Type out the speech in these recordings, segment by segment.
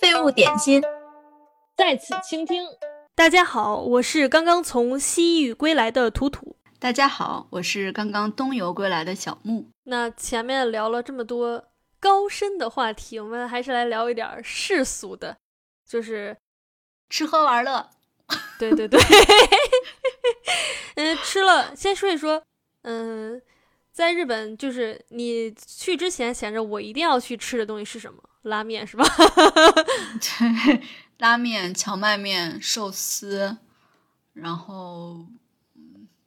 废物点心，在此倾听。大家好，我是刚刚从西域归来的图图。大家好，我是刚刚东游归来的小木。那前面聊了这么多高深的话题，我们还是来聊一点世俗的，就是吃喝玩乐。对对 对，嗯，吃了，先说一说，嗯，在日本，就是你去之前想着我一定要去吃的东西是什么？拉面是吧？对，拉面、荞麦面、寿司，然后，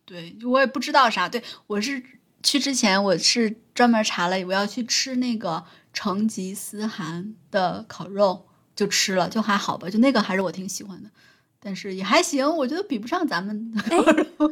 对我也不知道啥。对我是去之前，我是专门查了，我要去吃那个成吉思汗的烤肉，就吃了，就还好吧，就那个还是我挺喜欢的。但是也还行，我觉得比不上咱们。哎，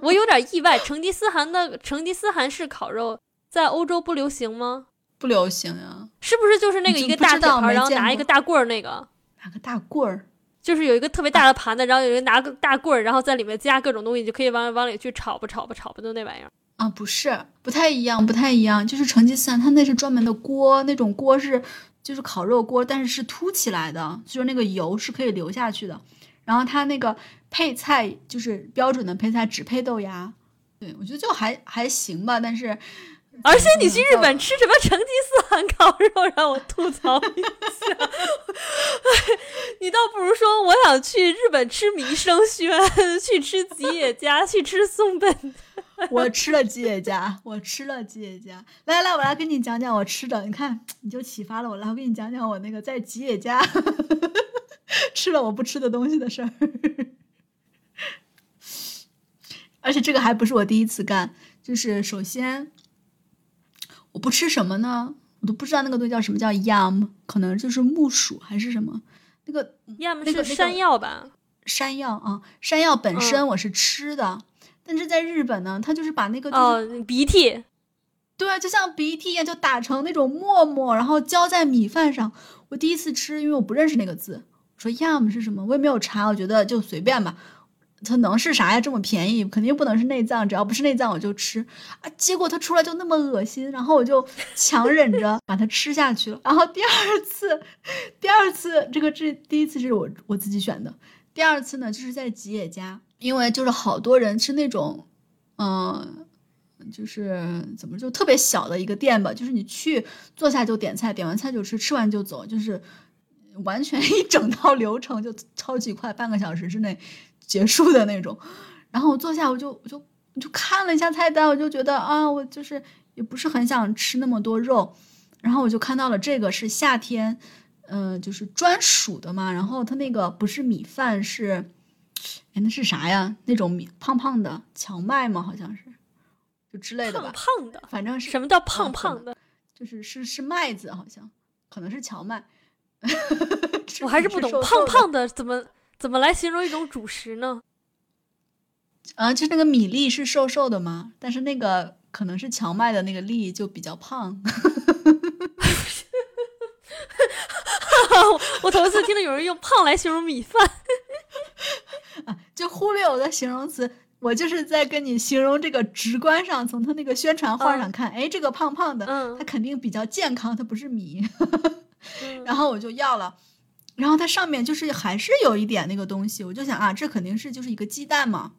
我有点意外，成吉思汗的成吉思汗式烤肉在欧洲不流行吗？不流行呀，是不是就是那个一个大铁盘，然后拿一个大棍儿那个？拿个大棍儿，就是有一个特别大的盘子，然后有人拿个大棍儿，然后在里面加各种东西，就可以往往里去炒吧炒吧炒吧，就那玩意儿。啊，不是，不太一样，不太一样。就是成吉思汗他那是专门的锅，那种锅是就是烤肉锅，但是是凸起来的，就是那个油是可以流下去的。然后它那个配菜就是标准的配菜，只配豆芽。对我觉得就还还行吧，但是 而且你去日本吃什么成吉思汗烤肉，让我吐槽一下。你倒不如说我想去日本吃弥生轩，去吃吉野家，去吃松本。我吃了吉野家，我吃了吉野家。来来，我来跟你讲讲我吃的，你看你就启发了我。来，我给你讲讲我那个在吉野家。吃了我不吃的东西的事儿，而且这个还不是我第一次干。就是首先，我不吃什么呢？我都不知道那个东西叫什么，叫 yam，可能就是木薯还是什么。那个 yam 是山药吧？山药啊，山药本身我是吃的，但是在日本呢，他就是把那个哦鼻涕，对，就像鼻涕一样，就打成那种沫沫，然后浇在米饭上。我第一次吃，因为我不认识那个字。说 yam 是什么？我也没有查，我觉得就随便吧。它能是啥呀？这么便宜，肯定不能是内脏。只要不是内脏，我就吃啊。结果它出来就那么恶心，然后我就强忍着把它吃下去了。然后第二次，第二次这个这第一次是我我自己选的。第二次呢，就是在吉野家，因为就是好多人吃那种，嗯，就是怎么就特别小的一个店吧，就是你去坐下就点菜，点完菜就吃，吃完就走，就是。完全 一整套流程就超级快，半个小时之内结束的那种。然后我坐下，我就我就我就看了一下菜单，我就觉得啊，我就是也不是很想吃那么多肉。然后我就看到了这个是夏天，嗯，就是专属的嘛。然后它那个不是米饭，是哎那是啥呀？那种米胖胖的荞麦吗？好像是，就之类的吧。胖的，反正是什么叫胖胖的？就是是是麦子，好像可能是荞麦。我还是不懂，胖胖的怎么怎么来形容一种主食呢？啊，就那个米粒是瘦瘦的吗？但是那个可能是荞麦的那个粒就比较胖。我头一次听到有人用胖来形容米饭。啊，就忽略我的形容词，我就是在跟你形容这个直观上，从他那个宣传画上看，哎，这个胖胖的，它肯定比较健康，它不是米。然后我就要了，然后它上面就是还是有一点那个东西，我就想啊，这肯定是就是一个鸡蛋嘛。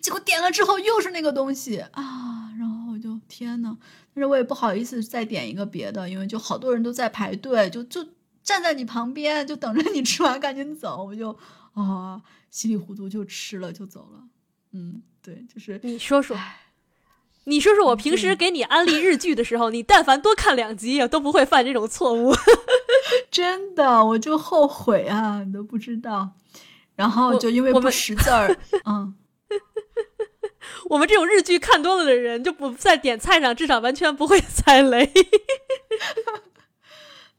结果点了之后又是那个东西啊，然后我就天呐，但是我也不好意思再点一个别的，因为就好多人都在排队，就就站在你旁边，就等着你吃完赶紧走，我就啊稀里糊涂就吃了就走了。嗯，对，就是你说说。你说说我平时给你安利日剧的时候，你但凡多看两集，都不会犯这种错误。真的，我就后悔啊，你都不知道。然后就因为不识字儿，嗯，我们这种日剧看多了的人，就不在点菜上，至少完全不会踩雷。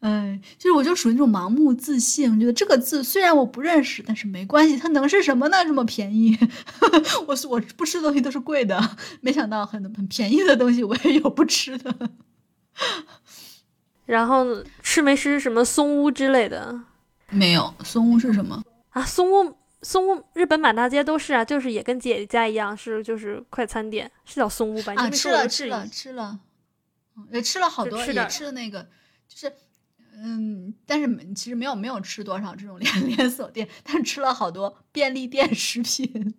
哎，其实我就属于那种盲目自信，我觉得这个字虽然我不认识，但是没关系，它能是什么呢？这么便宜，我我不吃的东西都是贵的，没想到很很便宜的东西我也有不吃的。然后吃没吃什么松屋之类的？没有，松屋是什么啊？松屋松屋，日本满大街都是啊，就是也跟姐姐家一样，是就是快餐店，是叫松屋吧？啊，吃了吃了吃了，也吃了好多，也吃的那个，就是。嗯，但是其实没有没有吃多少这种连 连锁店，但是吃了好多便利店食品，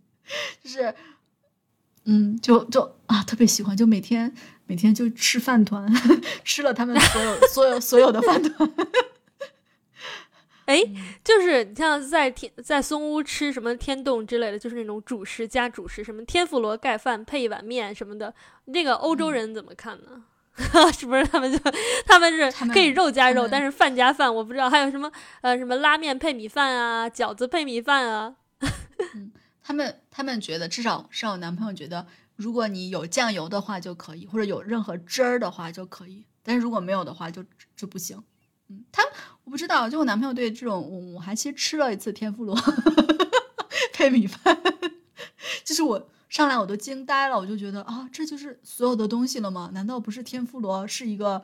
就是，嗯，就就啊特别喜欢，就每天每天就吃饭团，吃了他们所有所有所有的饭团。哎，就是你像在天在松屋吃什么天洞之类的，就是那种主食加主食，什么天妇罗盖饭配一碗面什么的，那个欧洲人怎么看呢？是不是？他们就他们是可以肉加肉，但是饭加饭，我不知道。还有什么呃什么拉面配米饭啊，饺子配米饭啊，他们他们觉得，至少是我男朋友觉得，如果你有酱油的话就可以，或者有任何汁儿的话就可以，但是如果没有的话就就不行。嗯，他我不知道，就我男朋友对这种，我我还其实吃了一次天妇罗 配米饭，就是我上来我都惊呆了，我就觉得啊，这就是所有的东西了吗？难道不是天妇罗是一个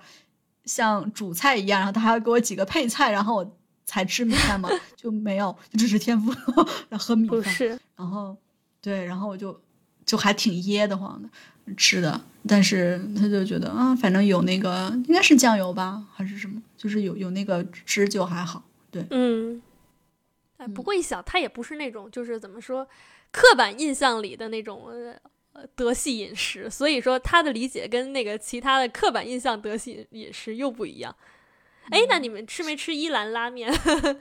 像主菜一样，然后他还要给我几个配菜，然后我才吃米饭吗？就没有，就只是天妇罗，然后和米饭。然后对，然后我就就还挺噎得慌的吃的，但是他就觉得啊，反正有那个应该是酱油吧，还是什么，就是有有那个汁就还好。对，嗯，哎，不嗯过一想，他也不是那种就是怎么说刻板印象里的那种德系饮食，所以说他的理解跟那个其他的刻板印象德系饮食又不一样。哎，那你们吃没吃伊兰拉面？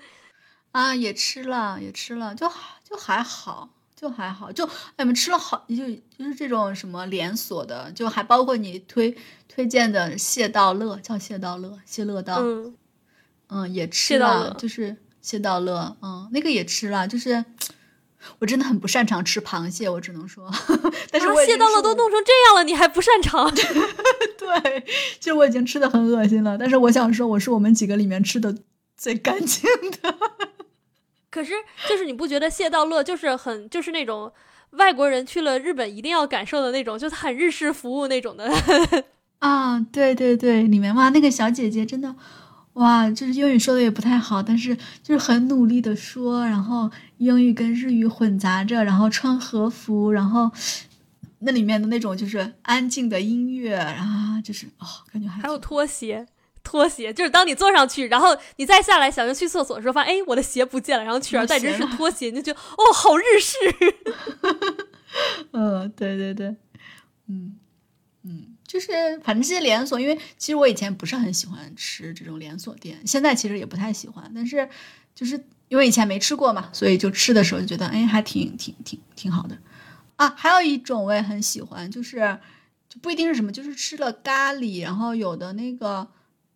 啊，也吃了，也吃了，就就还好，就还好，就哎，我们吃了好，就就是这种什么连锁的，就还包括你推推荐的谢道乐，叫谢道乐，谢乐道，嗯，嗯，也吃谢道乐，了就是谢道乐，嗯，那个也吃了，就是我真的很不擅长吃螃蟹，我只能说，但是啊我已经谢道乐都弄成这样了，你还不擅长？对，其实我已经吃的很恶心了，但是我想说，我是我们几个里面吃的最干净的。可是就是你不觉得谢道乐就是很就是那种外国人去了日本一定要感受的那种，就是很日式服务那种的。啊，对对对，里面哇，那个小姐姐真的，哇，就是英语说的也不太好，但是就是很努力的说，然后英语跟日语混杂着，然后穿和服，然后那里面的那种就是安静的音乐，然后就是哦，感觉还还有拖鞋，拖鞋就是当你坐上去，然后你再下来想要去厕所的时候，发现哎我的鞋不见了，然后取而代之是 拖鞋，你就觉得哦好日式。嗯，对对对，嗯嗯，就是反正这些连锁，因为其实我以前不是很喜欢吃这种连锁店，现在其实也不太喜欢，但是就是因为以前没吃过嘛，所以就吃的时候就觉得哎还挺挺挺挺好的啊。还有一种我也很喜欢，就是就不一定是什么，就是吃了咖喱，然后有的那个。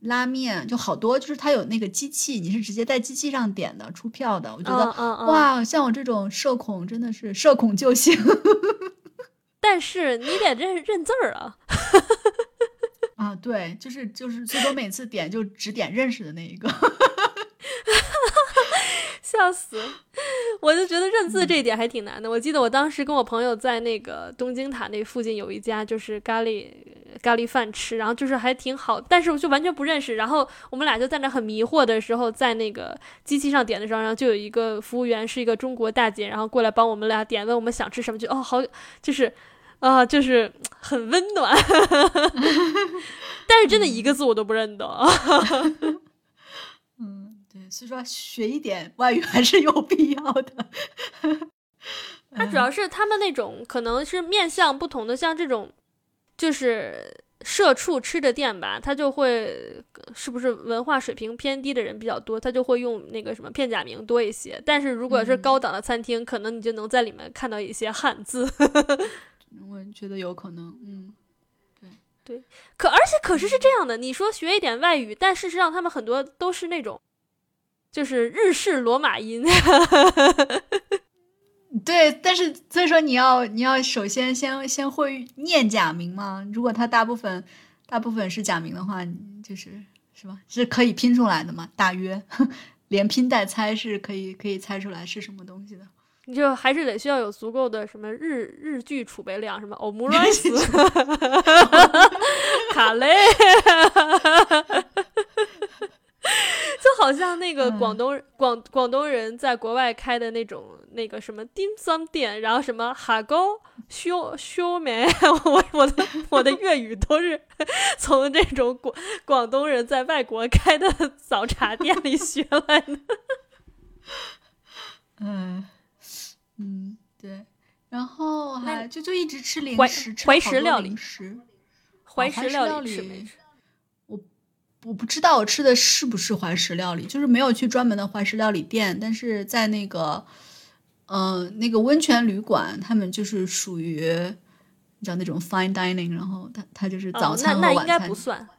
拉面就好多，就是它有那个机器，你是直接在机器上点的，出票的。我觉得、嗯嗯嗯，哇，像我这种社恐真的是社恐救星。但是你得认认字儿啊。啊，对，就是就是，最多每次点就只点认识的那一个。笑死！我就觉得认字这一点还挺难的。我记得我当时跟我朋友在那个东京塔那附近有一家就是咖喱咖喱饭吃，然后就是还挺好，但是我就完全不认识。然后我们俩就在那很迷惑的时候，在那个机器上点的时候，然后就有一个服务员是一个中国大姐，然后过来帮我们俩点，问我们想吃什么，就哦好，就是啊、就是很温暖。但是真的一个字我都不认得。嗯，对，所以说学一点外语还是有必要的。它主要是他们那种可能是面向不同的，像这种就是社畜吃的店吧，他就会是不是文化水平偏低的人比较多，他就会用那个什么片假名多一些。但是如果是嗯高档的餐厅，可能你就能在里面看到一些汉字。我觉得有可能，嗯，对对可而且可是是这样的，你说学一点外语，但事实上他们很多都是那种。就是日式罗马音，对，但是所以说你要你要首先先先会念假名嘛。如果他大部分大部分是假名的话，就是是吧？是可以拼出来的嘛？大约 连拼带猜是可以可以猜出来是什么东西的。你就还是得需要有足够的什么日日剧储备量，什么 omurice、卡雷，就好像那个嗯。广东、广广东人在国外开的那种那个什么 dim sum 店，然后什么哈高修修梅，我我的我的粤语都是从这种广广东人在外国开的早茶店里学来的。嗯嗯，对。然后还就就一直吃零食，吃好多石料理零食。怀石料料理吃没吃？我不知道我吃的是不是怀石料理，就是没有去专门的怀石料理店，但是在那个，嗯、那个温泉旅馆，他们就是属于，你知道那种 fine dining，然后他他就是早哦、餐那那应该和晚餐。不算。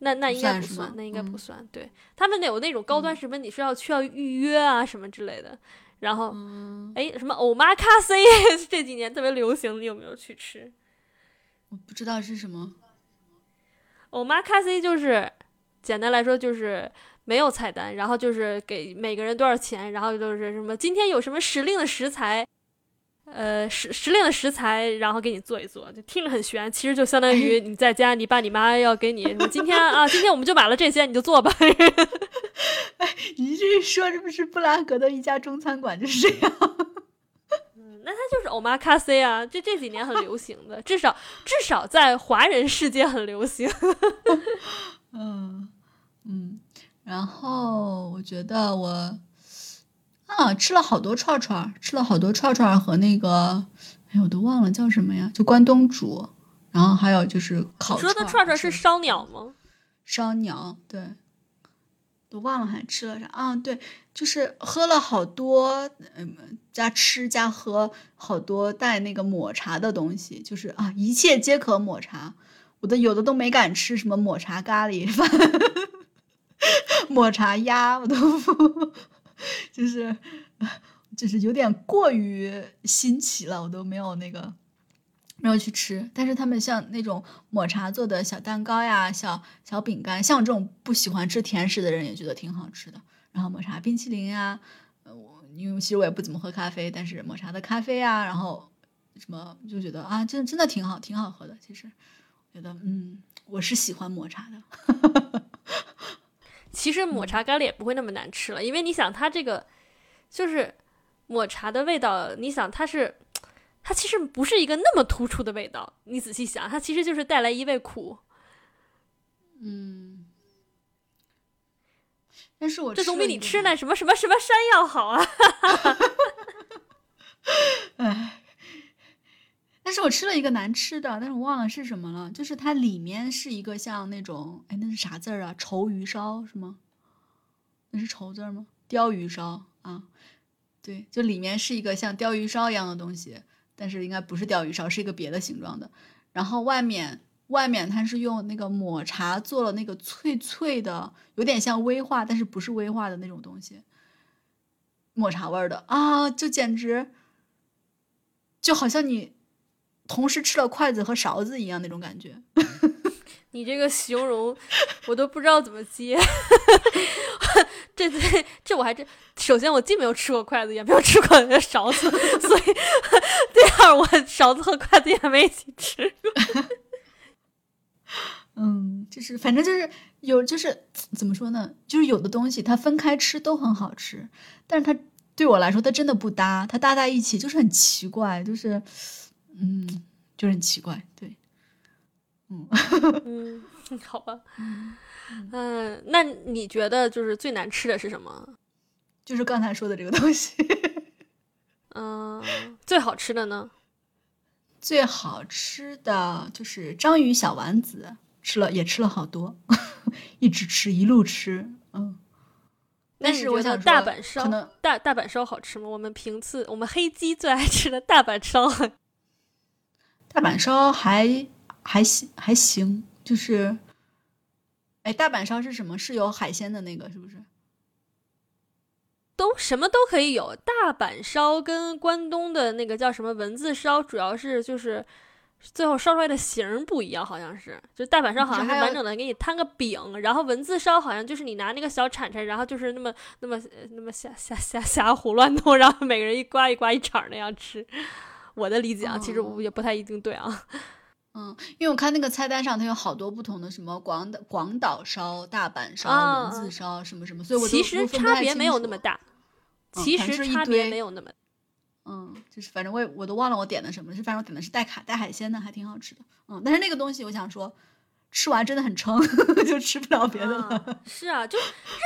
那那应该不算，算那应该不嗯算。对他们那有那种高端食品，你是要需要预约啊什么之类的。然后，嗯，哎，什么欧玛咖啡 这几年特别流行，你有没有去吃？我不知道是什么。欧玛咖啡就是简单来说就是没有菜单，然后就是给每个人多少钱，然后就是什么今天有什么时令的食材，呃时时令的食材，然后给你做一做，就听着很悬，其实就相当于 你在家，你爸你妈要给你你今天啊，今天我们就买了这些，你就做吧。你这说这不是布拉格的一家中餐馆就是这样？嗯那它就是欧玛咖啡啊，这这几年很流行的，至少至少在华人世界很流行。嗯嗯，然后我觉得我啊吃了好多串串，吃了好多串串和那个，哎我都忘了叫什么呀，就关东煮，然后还有就是烤你说的串串串是烧鸟吗？烧鸟，对，都忘了还吃了啥啊？对，就是喝了好多，嗯，加吃加喝好多带那个抹茶的东西，就是啊，一切皆可抹茶。我的有的都没敢吃，什么抹茶咖喱饭、抹茶鸭，我都不，就是就是有点过于新奇了，我都没有那个没有去吃。但是他们像那种抹茶做的小蛋糕呀、小小饼干，像我这种不喜欢吃甜食的人也觉得挺好吃的。然后抹茶冰淇淋呀，我因为其实我也不怎么喝咖啡，但是抹茶的咖啡啊，然后什么就觉得啊，真真的挺好，挺好喝的。其实觉得嗯，我是喜欢抹茶的。其实抹茶干了也不会那么难吃了，因为你想它这个就是抹茶的味道，你想它是它其实不是一个那么突出的味道，你仔细想，它其实就是带来一味苦，嗯，但是我这总比你吃那什么什么什么山药好啊！哎，但是我吃了一个难吃的，但是我忘了是什么了。就是它里面是一个像那种，哎，那是啥字儿啊？稠鱼烧是吗？那是稠字吗？鲷鱼烧啊，对，就里面是一个像鲷鱼烧一样的东西，但是应该不是鲷鱼烧，是一个别的形状的。然后外面外面它是用那个抹茶做了那个脆脆的，有点像威化，但是不是威化的那种东西，抹茶味儿的啊，就简直。就好像你同时吃了筷子和勺子一样那种感觉。你这个形容我都不知道怎么接。这这这我还真，首先我既没有吃过筷子，也没有吃过那勺子，所以第二我勺子和筷子也没一起吃过。嗯，就是反正就是有，就是怎么说呢？就是有的东西它分开吃都很好吃，但是它对我来说它真的不搭，它搭在一起就是很奇怪，就是嗯，就很奇怪。对，嗯，嗯，好吧。嗯，那你觉得就是最难吃的是什么？就是刚才说的这个东西。嗯，最好吃的呢？最好吃的就是章鱼小丸子，吃了也吃了好多，一直吃一路吃，嗯。但是我想大阪烧可能大大阪烧好吃吗？我们平次我们黑鸡最爱吃的大阪烧，大阪烧还还行还行，就是，哎，大阪烧是什么？是有海鲜的那个是不是？都什么都可以有。大阪烧跟关东的那个叫什么文字烧，主要是就是最后烧出来的形不一样，好像是。就大阪烧好像是还完整的给你摊个饼，然后文字烧好像就是你拿那个小铲铲，然后就是那么那么呃那么瞎瞎瞎瞎胡乱弄，然后每个人一刮一刮一铲那样吃。我的理解啊，其实哦我也不太一定对啊。嗯，因为我看那个菜单上，它有好多不同的什么广岛广岛烧、大阪烧、啊文字烧什么什么，所以我其实差别没有那么大，嗯其实差别没有那么。嗯，就是反正我也我都忘了我点的什么了，是反正我点的是带卡带海鲜的，还挺好吃的。嗯，但是那个东西我想说，吃完真的很撑，就吃不了别的了。啊是啊，就日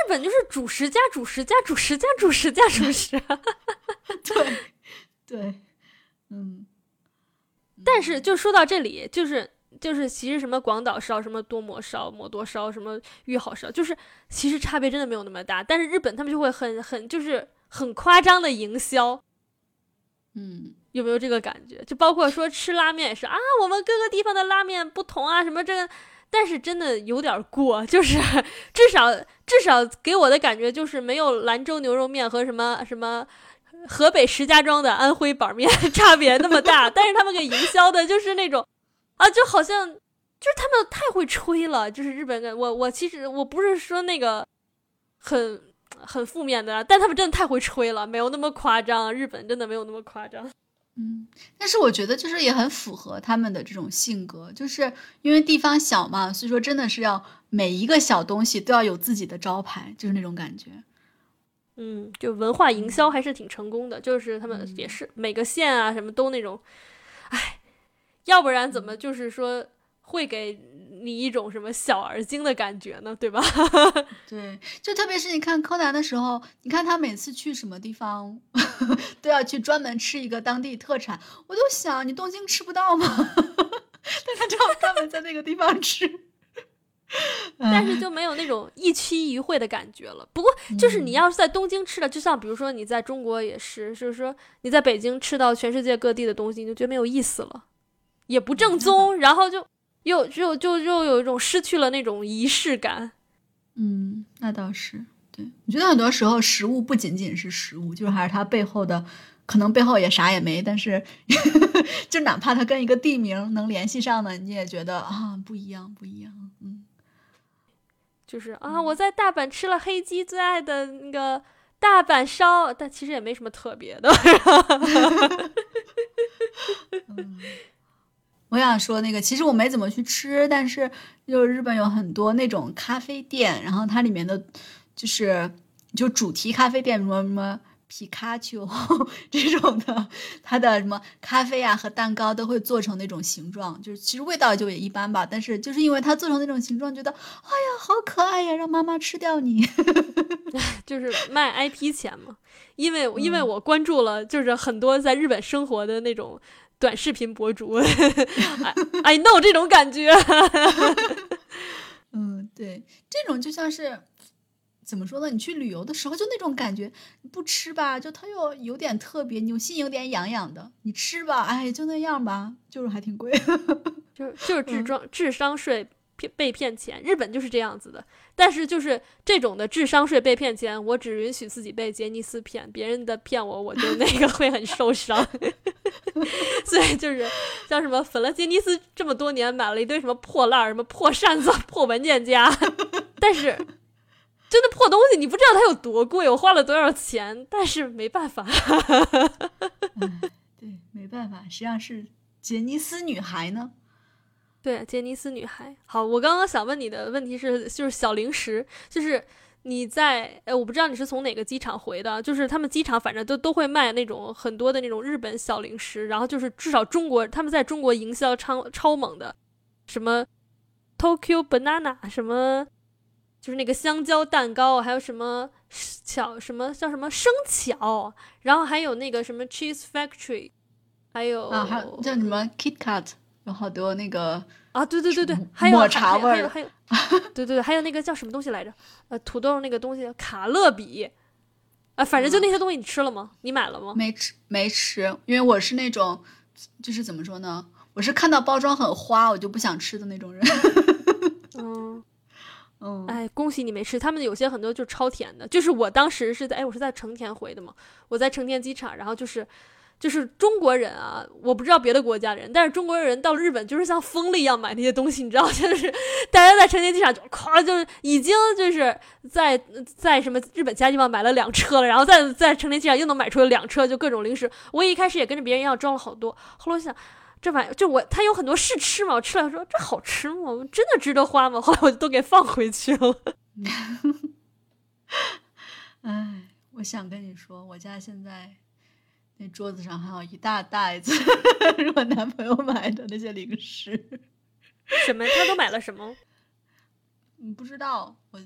本就是主食加主食加主食加主食加主食，对对，嗯，但是就说到这里，就是就是其实什么广岛烧、什么多摩烧、摩多烧、什么玉好烧，就是其实差别真的没有那么大。但是日本他们就会很很就是很夸张的营销，嗯有没有这个感觉？就包括说吃拉面也是啊，我们各个地方的拉面不同啊，什么这个，但是真的有点过，就是 至少至少给我的感觉就是没有兰州牛肉面和什么什么。河北石家庄的安徽板面 差别那么大，但是他们给营销的就是那种，啊，就好像就是他们太会吹了，就是日本人。我我其实我不是说那个很很负面的，但他们真的太会吹了，没有那么夸张。日本真的没有那么夸张。嗯，但是我觉得就是也很符合他们的这种性格，就是因为地方小嘛，所以说真的是要每一个小东西都要有自己的招牌，就是那种感觉。嗯，就文化营销还是挺成功的，就是他们也是每个县啊什么都那种，哎，要不然怎么就是说会给你一种什么小而精的感觉呢？对吧？对，就特别是你看柯南的时候，你看他每次去什么地方 都要去专门吃一个当地特产，我就想你东京吃不到吗？但他就要专门在那个地方吃。但是就没有那种一期一会的感觉了。不过就是你要是在东京吃的，就像比如说你在中国也是，就是说你在北京吃到全世界各地的东西，你就觉得没有意思了，也不正宗，然后就又就就又有一种失去了那种仪式感。嗯，那倒是。对，我觉得很多时候食物不仅仅是食物，就是还是它背后的，可能背后也啥也没，但是 就哪怕它跟一个地名能联系上的，你也觉得啊不一样，不一样。嗯。就是啊，我在大阪吃了黑鸡最爱的那个大阪烧，但其实也没什么特别的。嗯，我想说那个，其实我没怎么去吃，但是就是日本有很多那种咖啡店，然后它里面的就是就主题咖啡店，什么什么皮卡丘这种的，它的什么咖啡啊和蛋糕都会做成那种形状，就是其实味道就也一般吧，但是就是因为它做成那种形状，觉得哎呀好可爱呀，让妈妈吃掉你。就是卖 IP 钱嘛，因为因为我关注了，就是很多在日本生活的那种短视频博主 I know 这种感觉。嗯，对，这种就像是怎么说呢？你去旅游的时候就那种感觉，你不吃吧，就它又有点特别，你心有点痒痒的；你吃吧，哎，就那样吧，就是还挺贵。就是就是智装智商税骗被骗钱，日本就是这样子的。但是就是这种的智商税被骗钱，我只允许自己被杰尼斯骗，别人的骗我，我就那个会很受伤。所以就是像什么粉了杰尼斯这么多年，买了一堆什么破烂儿、什么破扇子、破文件夹，但是真的破东西，你不知道它有多贵，我花了多少钱，但是没办法。对，没办法，实际上是杰尼斯女孩呢。对，杰尼斯女孩。好，我刚刚想问你的问题是，就是小零食，就是你在，呃，我不知道你是从哪个机场回的，就是他们机场反正都都会卖那种很多的那种日本小零食，然后就是至少中国他们在中国营销超超猛的，什么 Tokyo Banana，什么就是那个香蕉蛋糕，还有什么巧什么叫什么生巧，然后还有那个什么 Cheese Factory，还有啊，还有叫什么 Kit Kat，有好多那个啊，对对对对抹，还有抹茶味儿还有 对对对，还有那个叫什么东西来着？呃，土豆那个东西，卡乐比，啊，反正就那些东西，你吃了吗？你买了吗？没吃没吃，因为我是那种就是怎么说呢？我是看到包装很花，我就不想吃的那种人。嗯，嗯，哎，恭喜你没吃，他们有些很多就超甜的，就是我当时是在，哎，我是在成田回的嘛，我在成田机场，然后就是。就是中国人啊，我不知道别的国家人，但是中国人到日本就是像疯了一样买那些东西，你知道，就是大家在成田机场就咵，就是已经就是在在什么日本其他地方买了两车了，然后在在成田机场又能买出两车，就各种零食。我一开始也跟着别人一样装了好多，后来我想，这玩意就我他有很多试吃嘛，我吃了说这好吃吗？真的值得花吗？后来我就都给放回去了。哎，我想跟你说，我家现在那桌子上还有一大袋子 是我男朋友买的那些零食。什么？他都买了什么？你，不知道，我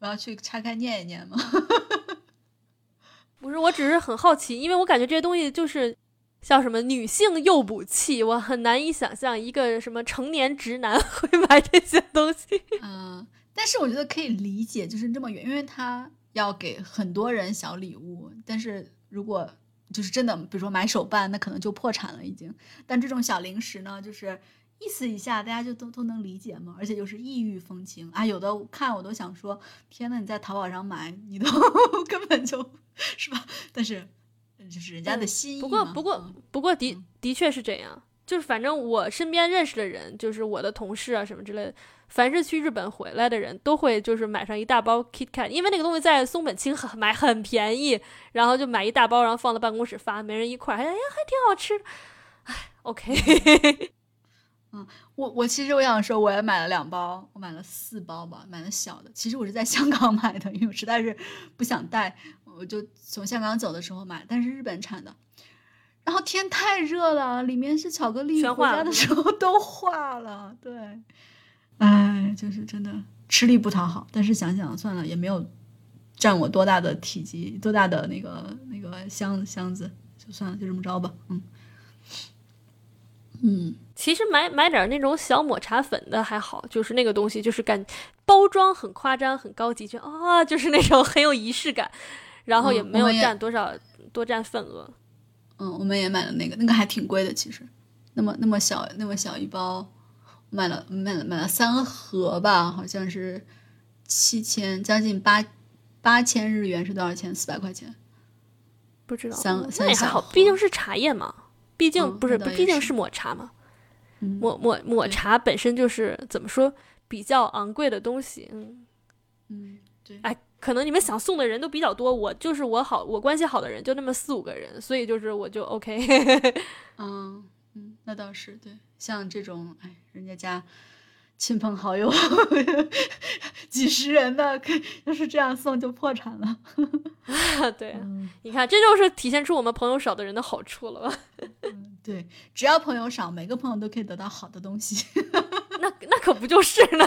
我要去拆开念一念吗？不是，我只是很好奇，因为我感觉这些东西就是像什么女性诱捕器，我很难以想象一个什么成年直男 会买这些东西。嗯，但是我觉得可以理解，就是这么远，因为他要给很多人小礼物。但是如果就是真的，比如说买手办，那可能就破产了已经。但这种小零食呢，就是意思一下，大家就都都能理解嘛。而且就是异域风情啊，有的看我都想说，天呐，你在淘宝上买，你都 根本就。是吧？但是就是人家的心意。不过，不过，不过的的确是这样。就是反正我身边认识的人，就是我的同事啊什么之类的，凡是去日本回来的人都会就是买上一大包 KitKat，因为那个东西在松本清很买很便宜，然后就买一大包，然后放到办公室发，每人一块，哎呀，还挺好吃。哎，OK。嗯，我我其实我想说，我也买了两包，我买了四包吧，买了小的。其实我是在香港买的，因为我实在是不想带。我就从香港走的时候买，但是日本产的，然后天太热了，里面是巧克力，回家的时候都化了。对，哎，就是真的吃力不讨好。但是想想算了，也没有占我多大的体积，多大的那个那个箱箱子，就算了，就这么着吧。嗯嗯，其实买买点那种小抹茶粉的还好，就是那个东西就是感包装很夸张、很高级，就啊，就是那种很有仪式感。然后也没有占多少多占份额，嗯，我们也买了那个，那个还挺贵的，其实，那么那么小那么小一包，买了买了买了三盒吧，好像是七千将近八八千日元是多少钱？四百块钱，不知道。三三也还好，毕竟是茶叶嘛，毕竟不是不毕竟是抹茶嘛，抹抹抹茶本身就是怎么说比较昂贵的东西，嗯嗯，对，哎。可能你们想送的人都比较多，我就是我好，我关系好的人就那么四五个人，所以就是我就 OK。嗯嗯，那倒是对，像这种哎，人家家亲朋好友 几十人的，要是这样送就破产了。对，你看这就是体现出我们朋友少的人的好处了吧？对，只要朋友少，每个朋友都可以得到好的东西。那那可不就是呢？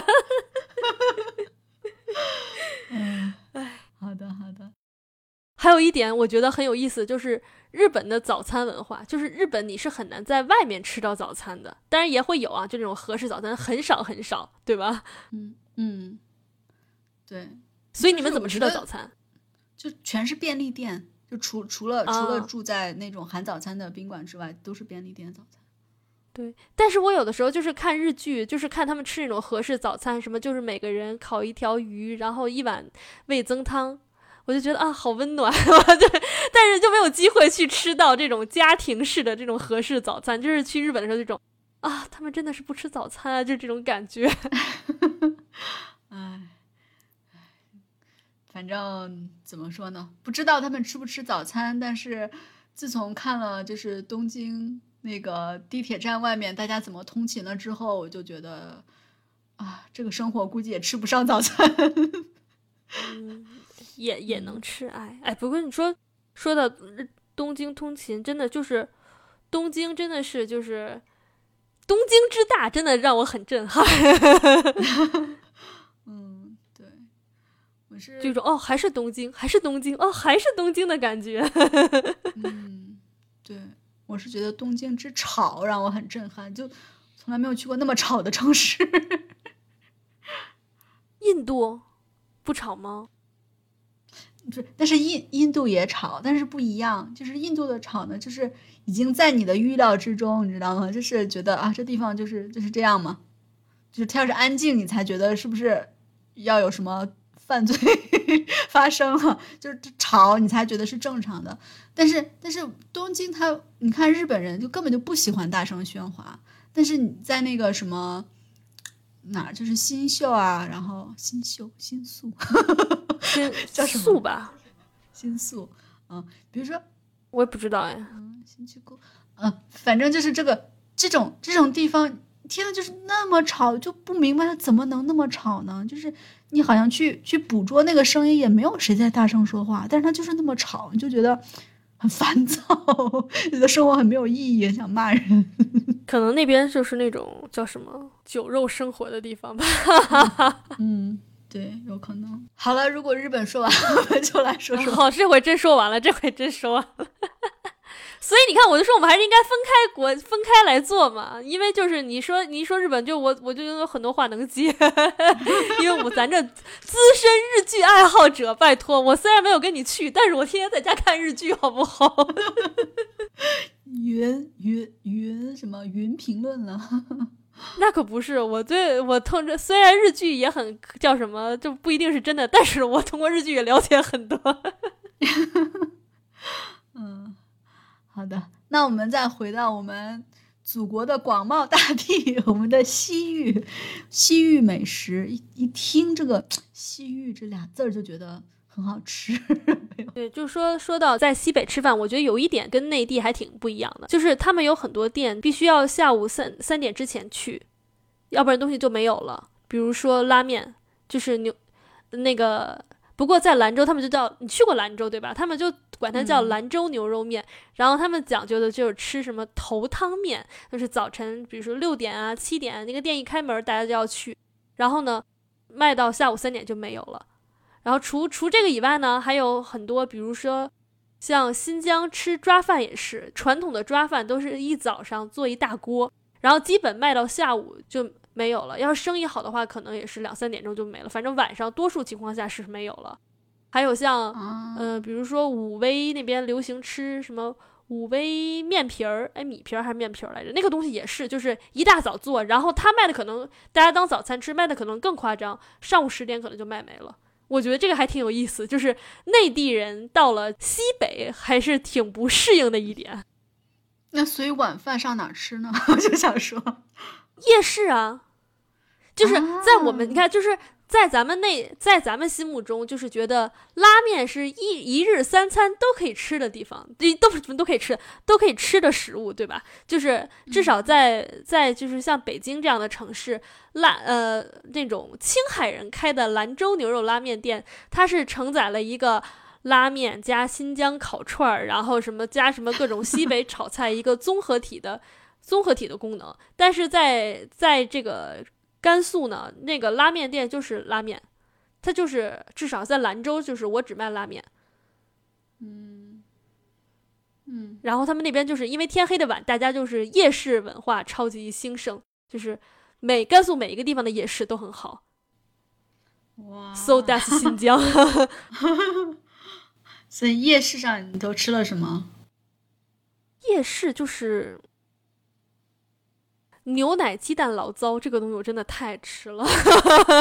嗯，哎，好的好的。还有一点我觉得很有意思，就是日本的早餐文化，就是日本你是很难在外面吃到早餐的，当然也会有啊，就那种合适早餐很少很少，对吧？嗯嗯，对。所以你们怎么吃的早餐？就全是便利店，就除除了除了住在那种含早餐的宾馆之外，都是便利店早餐。对，但是我有的时候就是看日剧，就是看他们吃那种合适早餐，什么就是每个人烤一条鱼，然后一碗味增汤，我就觉得啊，好温暖。对，但是就没有机会去吃到这种家庭式的这种合适早餐，就是去日本的时候这种啊，他们真的是不吃早餐啊，就这种感觉。哎，反正怎么说呢？不知道他们吃不吃早餐，但是自从看了就是东京。那个地铁站外面大家怎么通勤了之后，我就觉得啊，这个生活估计也吃不上早餐。嗯，也也能吃，哎哎。不过你说说到东京通勤，真的就是东京真的是就是东京之大，真的让我很震撼。嗯，对，我是这种哦，还是东京，还是东京，哦，还是东京的感觉。嗯，对。我是觉得东京之吵让我很震撼，就从来没有去过那么吵的城市。印度不吵吗？不是，但是印印度也吵，但是不一样。就是印度的吵呢，就是已经在你的预料之中，你知道吗？就是觉得啊，这地方就是就是这样嘛。就是它要是安静，你才觉得是不是要有什么。犯罪 发生了，就是吵，你才觉得是正常的。但是，但是东京，他你看日本人就根本就不喜欢大声喧哗。但是你在那个什么哪儿，就是新秀啊，然后新秀、新宿，叫什么宿吧？新宿，嗯，比如说我也不知道哎，嗯，新去过，嗯，反正就是这个这种这种地方，天呐，就是那么吵，就不明白他怎么能那么吵呢？就是你好像去去捕捉那个声音，也没有谁在大声说话，但是他就是那么吵，你就觉得很烦躁，觉得生活很没有意义，想骂人。可能那边就是那种叫什么酒肉生活的地方吧。嗯，对，有可能。好了，如果日本说完，我们就来说说。好，这回真说完了，这回真说完了。所以你看，我就说我们还是应该分开国分开来做嘛，因为就是你说你一说日本，就我我就有很多话能接，因为我咱这资深日剧爱好者，拜托，我虽然没有跟你去，但是我天天在家看日剧，好不好？云云云什么云评论了？那可不是，我对我通着，虽然日剧也很叫什么，就不一定是真的，但是我通过日剧也了解很多。嗯。好的，那我们再回到我们祖国的广袤大地，我们的西域，西域美食，一一听这个西域这俩字儿就觉得很好吃。对，就说说到在西北吃饭，我觉得有一点跟内地还挺不一样的，就是他们有很多店必须要下午三三点之前去，要不然东西就没有了。比如说拉面，就是牛那个。不过在兰州，他们就叫你去过兰州对吧？他们就管它叫兰州牛肉面。然后他们讲究的就是吃什么头汤面，就是早晨，比如说六点啊、七点，那个店一开门，大家就要去。然后呢，卖到下午三点就没有了。然后除除这个以外呢，还有很多，比如说像新疆吃抓饭也是，传统的抓饭都是一早上做一大锅，然后基本卖到下午就。没有了，要是生意好的话，可能也是两三点钟就没了。反正晚上多数情况下是没有了。还有像，嗯，比如说武威那边流行吃什么武威面皮儿，哎，米皮儿还是面皮儿来着？那个东西也是，就是一大早做，然后他卖的可能大家当早餐吃，卖的可能更夸张，上午十点可能就卖没了。我觉得这个还挺有意思，就是内地人到了西北还是挺不适应的一点。那所以晚饭上哪吃呢？我就想说，夜市啊。就是在我们，你看，就是在咱们那，在咱们心目中，就是觉得拉面是一一日三餐都可以吃的地方，都什么都可以吃，都可以吃的食物，对吧？就是至少在在就是像北京这样的城市，拉呃那种青海人开的兰州牛肉拉面店，它是承载了一个拉面加新疆烤串儿，然后什么加什么各种西北炒菜一个综合体的综合体的功能，但是在在这个。甘肃呢，那个拉面店就是拉面，它就是至少在兰州，就是我只卖拉面。嗯嗯，然后他们那边就是因为天黑的晚，大家就是夜市文化超级兴盛，就是每甘肃每一个地方的夜市都很好。哇，So that's 新疆。所以夜市上你都吃了什么？夜市就是。牛奶鸡蛋醪糟这个东西我真的太吃了，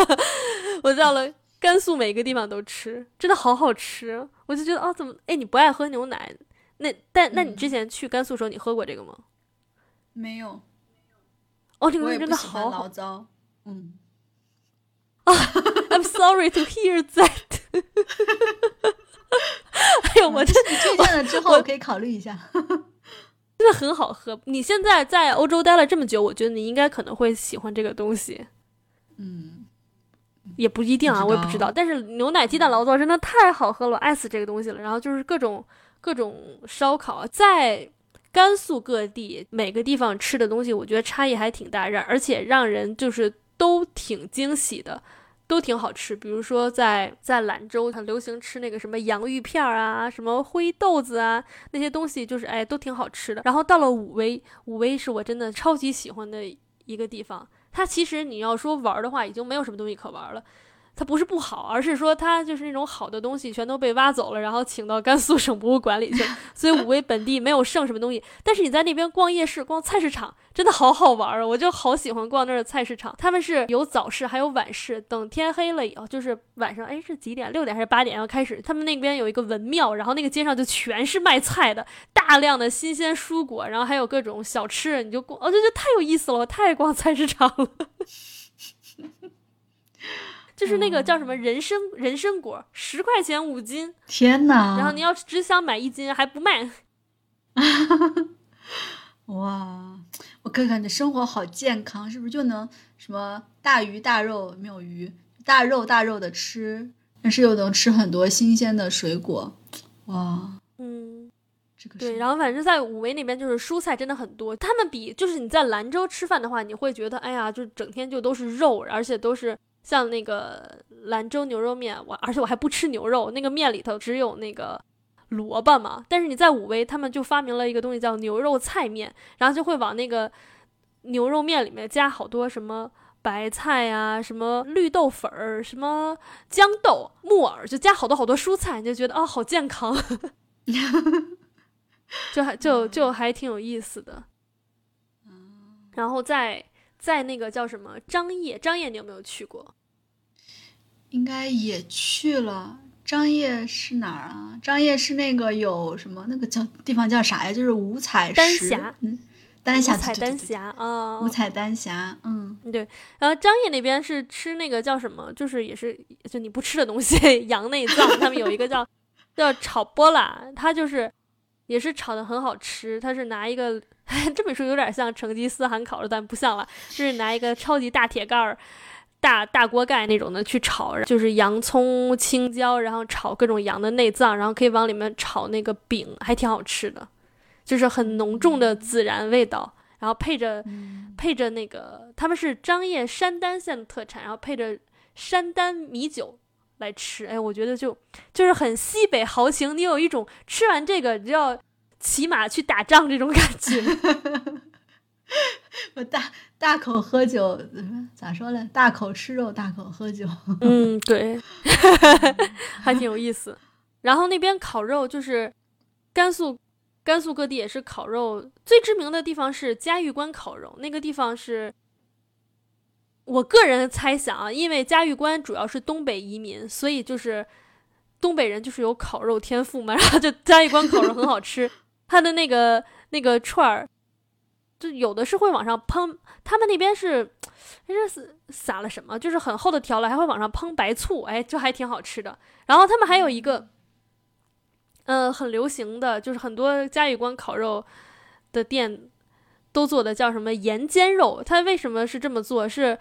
我到了甘肃每个地方都吃，真的好好吃。我就觉得啊，怎么哎你不爱喝牛奶？那但那你之前去甘肃时候你喝过这个吗？没有。哦，这个东西真的好醪糟。嗯。啊，I'm sorry to hear that。哎呦，我这你推荐了之后我可以考虑一下。真的很好喝。你现在在欧洲待了这么久，我觉得你应该可能会喜欢这个东西。嗯，也不一定啊，我也不知道。但是牛奶鸡蛋醪糟真的太好喝了，爱死这个东西了。然后就是各种各种烧烤，在甘肃各地每个地方吃的东西，我觉得差异还挺大，让而且让人就是都挺惊喜的。都挺好吃，比如说在在兰州很流行吃那个什么洋芋片儿啊，什么灰豆子啊，那些东西就是哎都挺好吃的。然后到了武威，武威是我真的超级喜欢的一个地方。它其实你要说玩的话，已经没有什么东西可玩了。它不是不好，而是说它就是那种好的东西全都被挖走了，然后请到甘肃省博物馆里去，所以武威本地没有剩什么东西。但是你在那边逛夜市、逛菜市场，真的好好玩啊！我就好喜欢逛那儿的菜市场，他们是有早市还有晚市。等天黑了以后，就是晚上，哎，是几点？六点还是八点要开始？他们那边有一个文庙，然后那个街上就全是卖菜的，大量的新鲜蔬果，然后还有各种小吃，你就逛，我就觉得太有意思了，我太爱逛菜市场了。就是那个叫什么人参人参果，十块钱五斤，天哪！然后你要只想买一斤还不卖。哇，我可感觉生活好健康，是不是就能什么大鱼大肉没有鱼，大肉大肉的吃，但是又能吃很多新鲜的水果，哇，嗯，这个对。然后反正在武威那边就是蔬菜真的很多，他们比就是你在兰州吃饭的话，你会觉得哎呀，就整天就都是肉，而且都是像那个兰州牛肉面，我而且我还不吃牛肉，那个面里头只有那个。萝卜嘛，但是你在武威，他们就发明了一个东西叫牛肉菜面，然后就会往那个牛肉面里面加好多什么白菜呀、什么绿豆粉儿、什么豇豆、木耳，就加好多好多蔬菜，你就觉得啊、好健康，就还就就还挺有意思的。然后在在那个叫什么张掖，张掖你有没有去过？应该也去了。张掖是哪儿啊？张掖是那个有什么那个叫地方叫啥呀？就是五彩丹石霞，嗯，丹霞，五彩丹霞啊，五彩丹霞，嗯，对然后张掖那边是吃那个叫什么，就是也是就你不吃的东西，羊内脏，他们有一个叫叫炒波拉，它就是也是炒的很好吃，它是拿一个 这本书有点像成吉思汗烤肉，但不像了，就是拿一个超级大铁盖儿。大大锅盖那种的去炒，就是洋葱、青椒，然后炒各种羊的内脏，然后可以往里面炒那个饼，还挺好吃的，就是很浓重的孜然味道，然后配着、配着那个他们是张掖山丹县的特产，然后配着山丹米酒来吃，哎，我觉得就就是很西北豪情，你有一种吃完这个你就要骑马去打仗这种感觉。我大大口喝酒，咋说呢？大口吃肉，大口喝酒。嗯，对，还挺有意思。然后那边烤肉就是甘肃，甘肃各地也是烤肉最知名的地方是嘉峪关烤肉，那个地方是我个人猜想啊，因为嘉峪关主要是东北移民，所以就是东北人就是有烤肉天赋嘛，然后就嘉峪关烤肉很好吃，它的那个那个串儿。就有的是会往上喷，他们那边是，哎，这是撒了什么？就是很厚的调料，还会往上喷白醋，哎，就还挺好吃的。然后他们还有一个，呃，很流行的，就是很多嘉峪关烤肉的店都做的叫什么盐煎肉。它为什么是这么做？是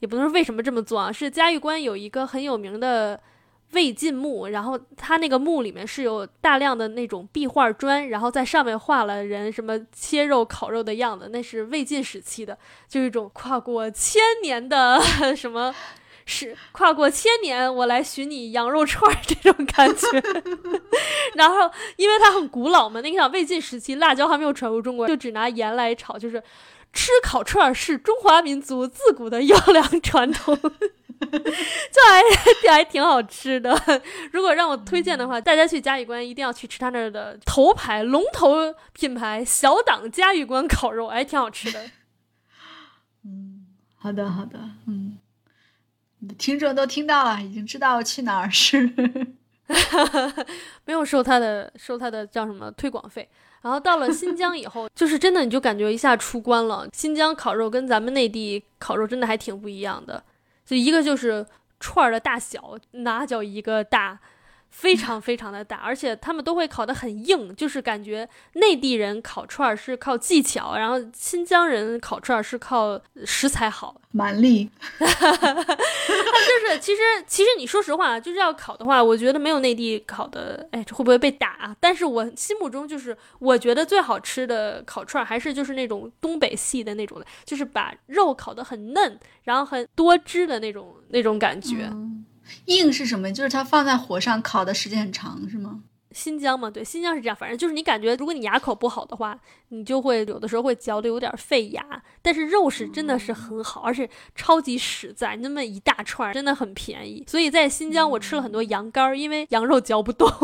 也不能说为什么这么做啊？是嘉峪关有一个很有名的。魏晋墓，然后它那个墓里面是有大量的那种壁画砖，然后在上面画了人什么切肉、烤肉的样子，那是魏晋时期的，就一种跨过千年的 什么，是跨过千年我来寻你羊肉串这种感觉。然后因为它很古老嘛，那个想魏晋时期辣椒还没有传入中国，就只拿盐来炒，就是吃烤串是中华民族自古的 优良传统。就还还挺好吃的。如果让我推荐的话，大家去嘉峪关一定要去吃他那儿的头牌龙头品牌小档嘉峪关烤肉，还挺好吃的。嗯，好的好的，嗯，听众都听到了，已经知道去哪儿吃。没有收他的收他的叫什么推广费。然后到了新疆以后，就是真的你就感觉一下出关了。新疆烤肉跟咱们内地烤肉真的还挺不一样的。就一个就是串儿的大小，那叫一个大，非常非常的大，而且他们都会烤得很硬，就是感觉内地人烤串儿是靠技巧，然后新疆人烤串儿是靠食材好，蛮力。就是其实其实你说实话，就是要烤的话，我觉得没有内地烤的，哎，这会不会被打？但是我心目中就是我觉得最好吃的烤串儿还是就是那种东北系的那种的，就是把肉烤得很嫩，然后很多汁的那种那种感觉。嗯硬是什么？就是它放在火上烤的时间很长，是吗？新疆嘛，对，新疆是这样。反正就是你感觉，如果你牙口不好的话，你就会有的时候会嚼的有点费牙。但是肉是真的是很好，而且超级实在，那么一大串真的很便宜。所以在新疆我吃了很多羊肝儿，因为羊肉嚼不动。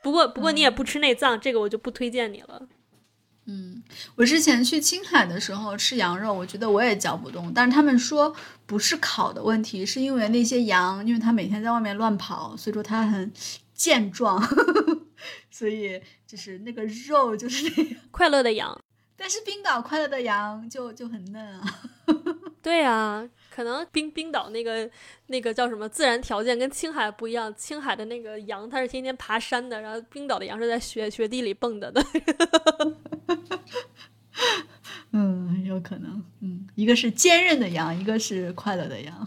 不过不过你也不吃内脏，这个我就不推荐你了。嗯，我之前去青海的时候吃羊肉，我觉得我也嚼不动，但是他们说不是烤的问题，是因为那些羊，因为它每天在外面乱跑，所以说它很健壮，所以就是那个肉就是那个。快乐的羊，但是冰岛快乐的羊就就很嫩啊。对啊，可能冰冰岛那个那个叫什么自然条件跟青海不一样，青海的那个羊它是天天爬山的，然后冰岛的羊是在雪雪地里蹦跶的。嗯，有可能。嗯，一个是坚韧的羊，一个是快乐的羊。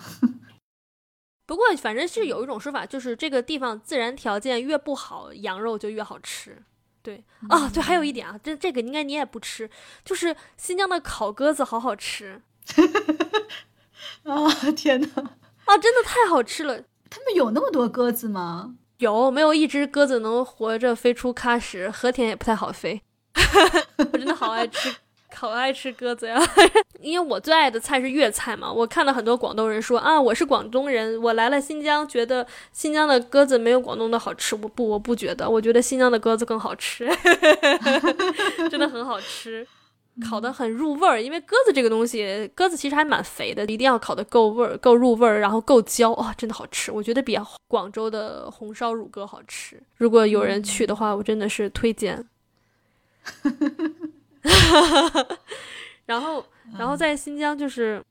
不过反正是有一种说法，就是这个地方自然条件越不好，羊肉就越好吃。对啊，对，还有一点啊，这这个应该你也不吃，就是新疆的烤鸽子好好吃。啊天哪！啊，真的太好吃了！他们有那么多鸽子吗？有，没有一只鸽子能活着飞出喀什？和田也不太好飞。我真的好爱吃，好爱吃鸽子呀！因为我最爱的菜是粤菜嘛。我看到很多广东人说啊，我是广东人，我来了新疆，觉得新疆的鸽子没有广东的好吃。我不，我不觉得，我觉得新疆的鸽子更好吃，真的很好吃。烤的很入味儿，因为鸽子这个东西，鸽子其实还蛮肥的，一定要烤的够味儿、够入味儿，然后够焦，哇，真的好吃。我觉得比广州的红烧乳鸽好吃。如果有人去的话，我真的是推荐。然后，然后在新疆就是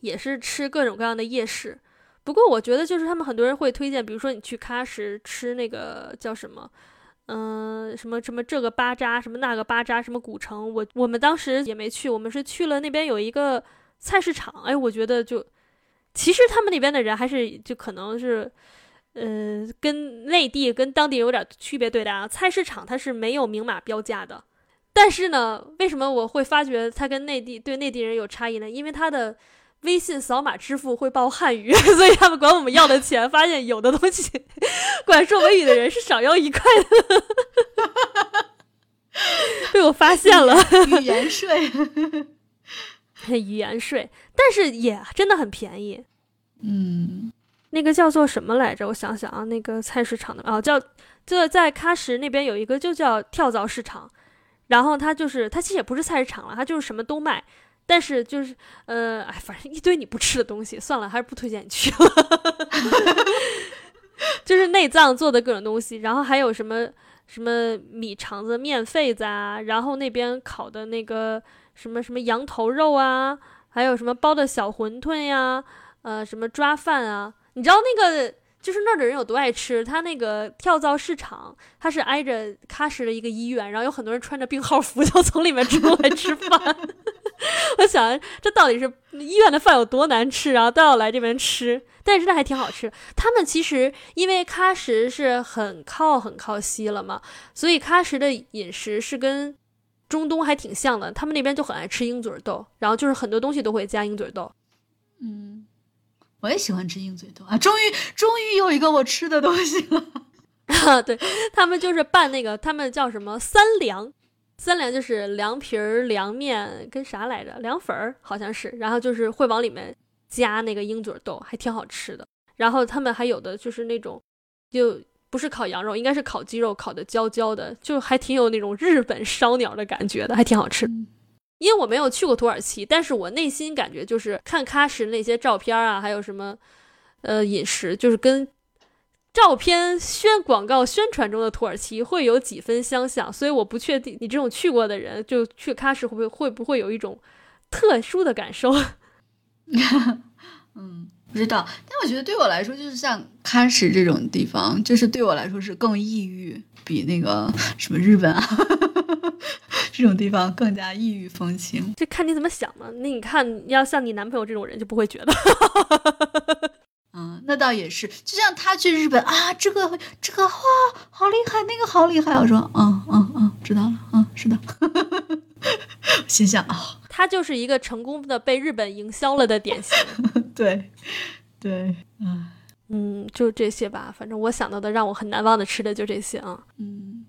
也是吃各种各样的夜市，不过我觉得就是他们很多人会推荐，比如说你去喀什吃那个叫什么。嗯，什么什么这个巴扎，什么那个巴扎，什么古城，我我们当时也没去，我们是去了那边有一个菜市场。哎，我觉得就其实他们那边的人还是就可能是，呃，跟内地跟当地有点区别对待啊。菜市场它是没有明码标价的，但是呢，为什么我会发觉它跟内地对内地人有差异呢？因为它的。微信扫码支付会报汉语，所以他们管我们要的钱，发现有的东西 管说维语的人是少要一块的，被我发现了语言税，语言税，但是也真的很便宜。嗯，那个叫做什么来着？我想想啊，那个菜市场的啊，叫就在喀什那边有一个就叫跳蚤市场，然后它就是它其实也不是菜市场了，它就是什么都卖。但是就是，呃，哎，反正一堆你不吃的东西，算了，还是不推荐你去了。就是内脏做的各种东西，然后还有什么什么米肠子、面肺子啊，然后那边烤的那个什么什么羊头肉啊，还有什么包的小馄饨呀，呃，什么抓饭啊，你知道那个就是那儿的人有多爱吃？他那个跳蚤市场，它是挨着喀什的一个医院，然后有很多人穿着病号服 就从里面出来吃饭。我想，这到底是医院的饭有多难吃啊？都要来这边吃，但是那还挺好吃。他们其实因为喀什是很靠很靠西了嘛，所以喀什的饮食是跟中东还挺像的。他们那边就很爱吃鹰嘴豆，然后就是很多东西都会加鹰嘴豆。嗯，我也喜欢吃鹰嘴豆啊！终于，终于有一个我吃的东西了。啊，对他们就是拌那个，他们叫什么三凉。三凉就是凉皮儿、凉面跟啥来着？凉粉儿好像是，然后就是会往里面加那个鹰嘴豆，还挺好吃的。然后他们还有的就是那种，就不是烤羊肉，应该是烤鸡肉，烤的焦焦的，就还挺有那种日本烧鸟的感觉的，还挺好吃。因为我没有去过土耳其，但是我内心感觉就是看喀什那些照片啊，还有什么，呃，饮食，就是跟。照片宣广告宣传中的土耳其会有几分相像，所以我不确定你这种去过的人就去喀什会不会会不会有一种特殊的感受？嗯，不知道。但我觉得对我来说，就是像喀什这种地方，就是对我来说是更异域，比那个 什么日本啊 这种地方更加异域风情。这看你怎么想嘛。那你看，要像你男朋友这种人就不会觉得。嗯，那倒也是，就像他去日本啊，这个这个哇，好厉害，那个好厉害。我说，嗯嗯嗯，知道了，嗯，是的。心想啊，他就是一个成功的被日本营销了的典型。对，对，嗯嗯，就这些吧。反正我想到的让我很难忘的吃的就这些啊。嗯，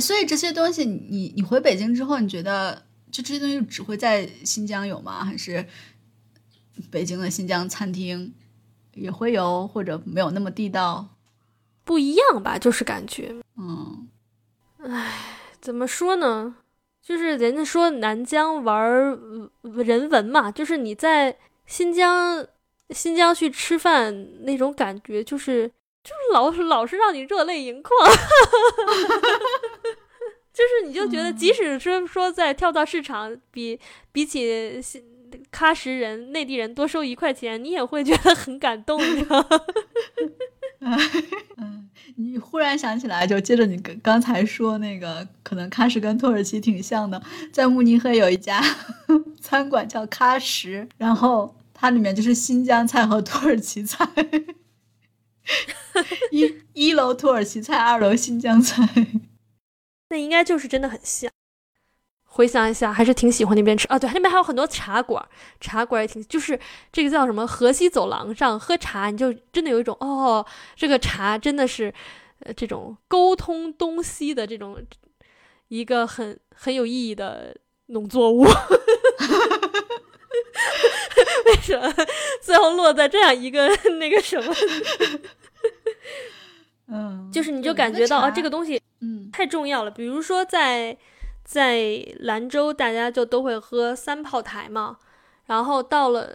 所以这些东西，你你回北京之后，你觉得就这些东西只会在新疆有吗？还是北京的新疆餐厅？也会有，或者没有那么地道，不一样吧？就是感觉，嗯，唉，怎么说呢？就是人家说南疆玩人文嘛，就是你在新疆新疆去吃饭那种感觉，就是就是老老是让你热泪盈眶，就是你就觉得，即使是说在跳蚤市场，比比起喀什人、内地人多收一块钱，你也会觉得很感动，你知道吗？嗯，你忽然想起来，就接着你刚刚才说那个，可能喀什跟土耳其挺像的，在慕尼黑有一家 餐馆叫喀什，然后它里面就是新疆菜和土耳其菜，一一楼土耳其菜，二楼新疆菜。那应该就是真的很像。回想一下，还是挺喜欢那边吃啊。对，那边还有很多茶馆，茶馆也挺，就是这个叫什么河西走廊上喝茶，你就真的有一种哦，这个茶真的是呃这种沟通东西的这种一个很很有意义的农作物。为什么最后落在这样一个那个什么？嗯，就是你就感觉到啊，这个东东西嗯太重要了。比如说在在兰州，大家就都会喝三炮台嘛，然后到了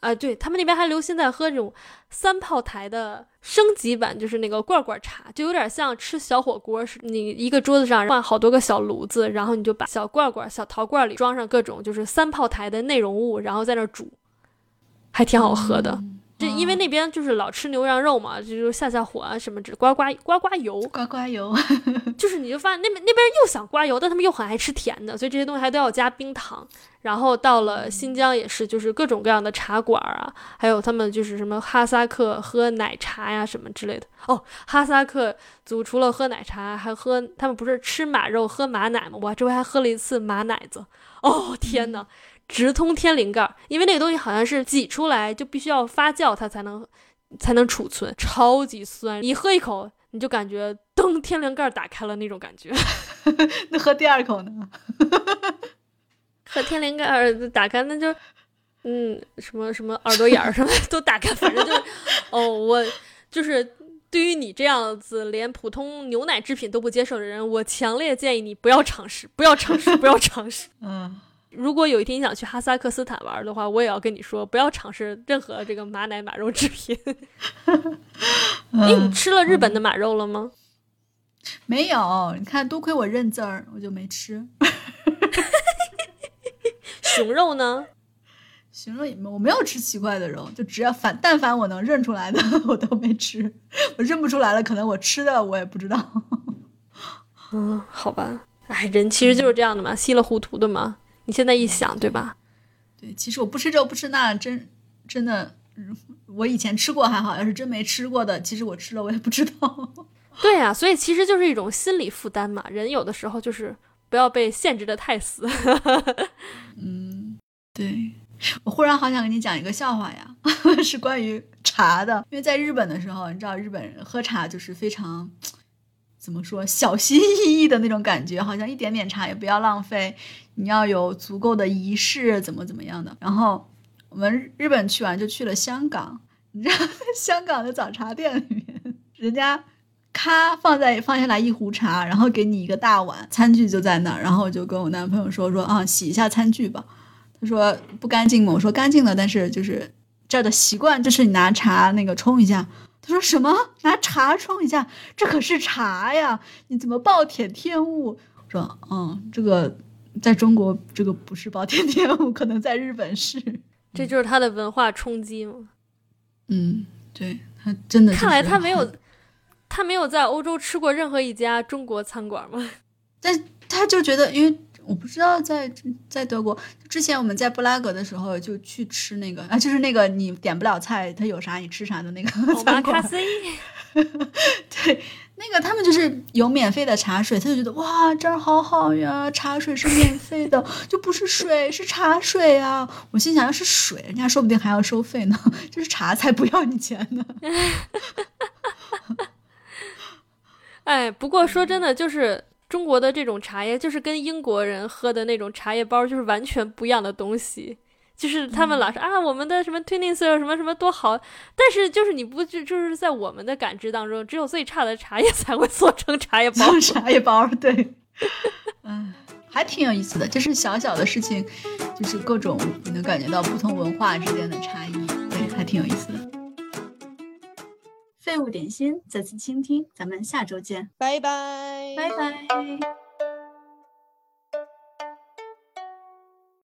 啊，对他们那边还流行在喝这种三炮台的升级版，就是那个罐罐茶，就有点像吃小火锅似的。你一个桌子上放好多个小炉子，然后你就把小罐罐、小陶罐里装上各种就是三炮台的内容物，然后在那儿煮，还挺好喝的。这因为那边就是老吃牛羊肉嘛，就是下下火啊什么，只刮刮刮刮油，刮刮油，就是你就发现那边那边又想刮油，但他们又很爱吃甜的，所以这些东西还都要加冰糖。然后到了新疆也是，就是各种各样的茶馆啊，还有他们就是什么哈萨克喝奶茶呀什么之类的。哦，哈萨克族除了喝奶茶，还喝他们不是吃马肉喝马奶吗？我这回还喝了一次马奶子。哦天呐，直通天灵盖儿，因为那个东西好像是挤出来就必须要发酵，它才能才能储存，超级酸。你喝一口，你就感觉噔，天灵盖儿打开了那种感觉。那喝第二口呢？喝天灵盖儿打开，那就嗯，什么什么耳朵眼儿什么都打开，反正就是哦，我就是。对于你这样子连普通牛奶制品都不接受的人，我强烈建议你不要尝试，不要尝试，不要尝试。嗯，如果有一天你想去哈萨克斯坦玩的话，我也要跟你说，不要尝试任何这个马奶马肉制品。哎，你吃了日本的马肉了吗？没有，你看多亏我认字儿，我就没吃。熊肉呢？熊肉也没，我没有吃奇怪的肉，就只要反但凡我能认出来的，我都没吃。我认不出来了，可能我吃的我也不知道。嗯，好吧。哎，人其实就是这样的嘛，稀里糊涂的嘛。你现在一想，对吧？对，其实我不吃这不吃那，真真的，嗯我以前吃过还好，要是真没吃过的，其实我吃了我也不知道。对呀、所以其实就是一种心理负担嘛。人有的时候就是不要被限制的太死。嗯，对。我忽然好想跟你讲一个笑话呀，是关于茶的。因为在日本的时候，你知道日本人喝茶就是非常怎么说小心翼翼的那种感觉，好像一点点茶也不要浪费，你要有足够的仪式，怎么怎么样的。然后我们日本去完就去了香港，你知道 香港的早茶店里面，人家。咔，放在放下来一壶茶，然后给你一个大碗，餐具就在那儿，然后我就跟我男朋友说说啊，洗一下餐具吧。他说不干净吗？我说干净了，但是就是这儿的习惯就是你拿茶那个冲一下。他说什么？拿茶冲一下？这可是茶呀！你怎么暴殄天物？我说嗯，这个在中国这个不是暴殄天物，可能在日本是。这就是他的文化冲击吗。嗯，对他真的、看来他没有，他没有在欧洲吃过任何一家中国餐馆吗？但他就觉得，因为我不知道在在德国，之前我们在布拉格的时候就去吃那个啊，就是那个你点不了菜，他有啥你吃啥的那个 餐馆。卡西，对，那个他们就是有免费的茶水，他就觉得哇这儿好好呀，茶水是免费的，就不是水是茶水啊。我心想要是水，人家说不定还要收费呢，就是茶才不要你钱呢。哎，不过说真的，就是中国的这种茶叶，就是跟英国人喝的那种茶叶包，就是完全不一样的东西。就是他们老说、啊，我们的什么 Twinings 什么什么多好，但是就是你不就就是在我们的感知当中，只有最差的茶叶才会做成茶叶包。茶叶包，对，嗯，还挺有意思的。就是小小的事情，就是各种你能感觉到不同文化之间的差异，对，还挺有意思的。废物点心，再次倾听，咱们下周见，拜拜，拜拜。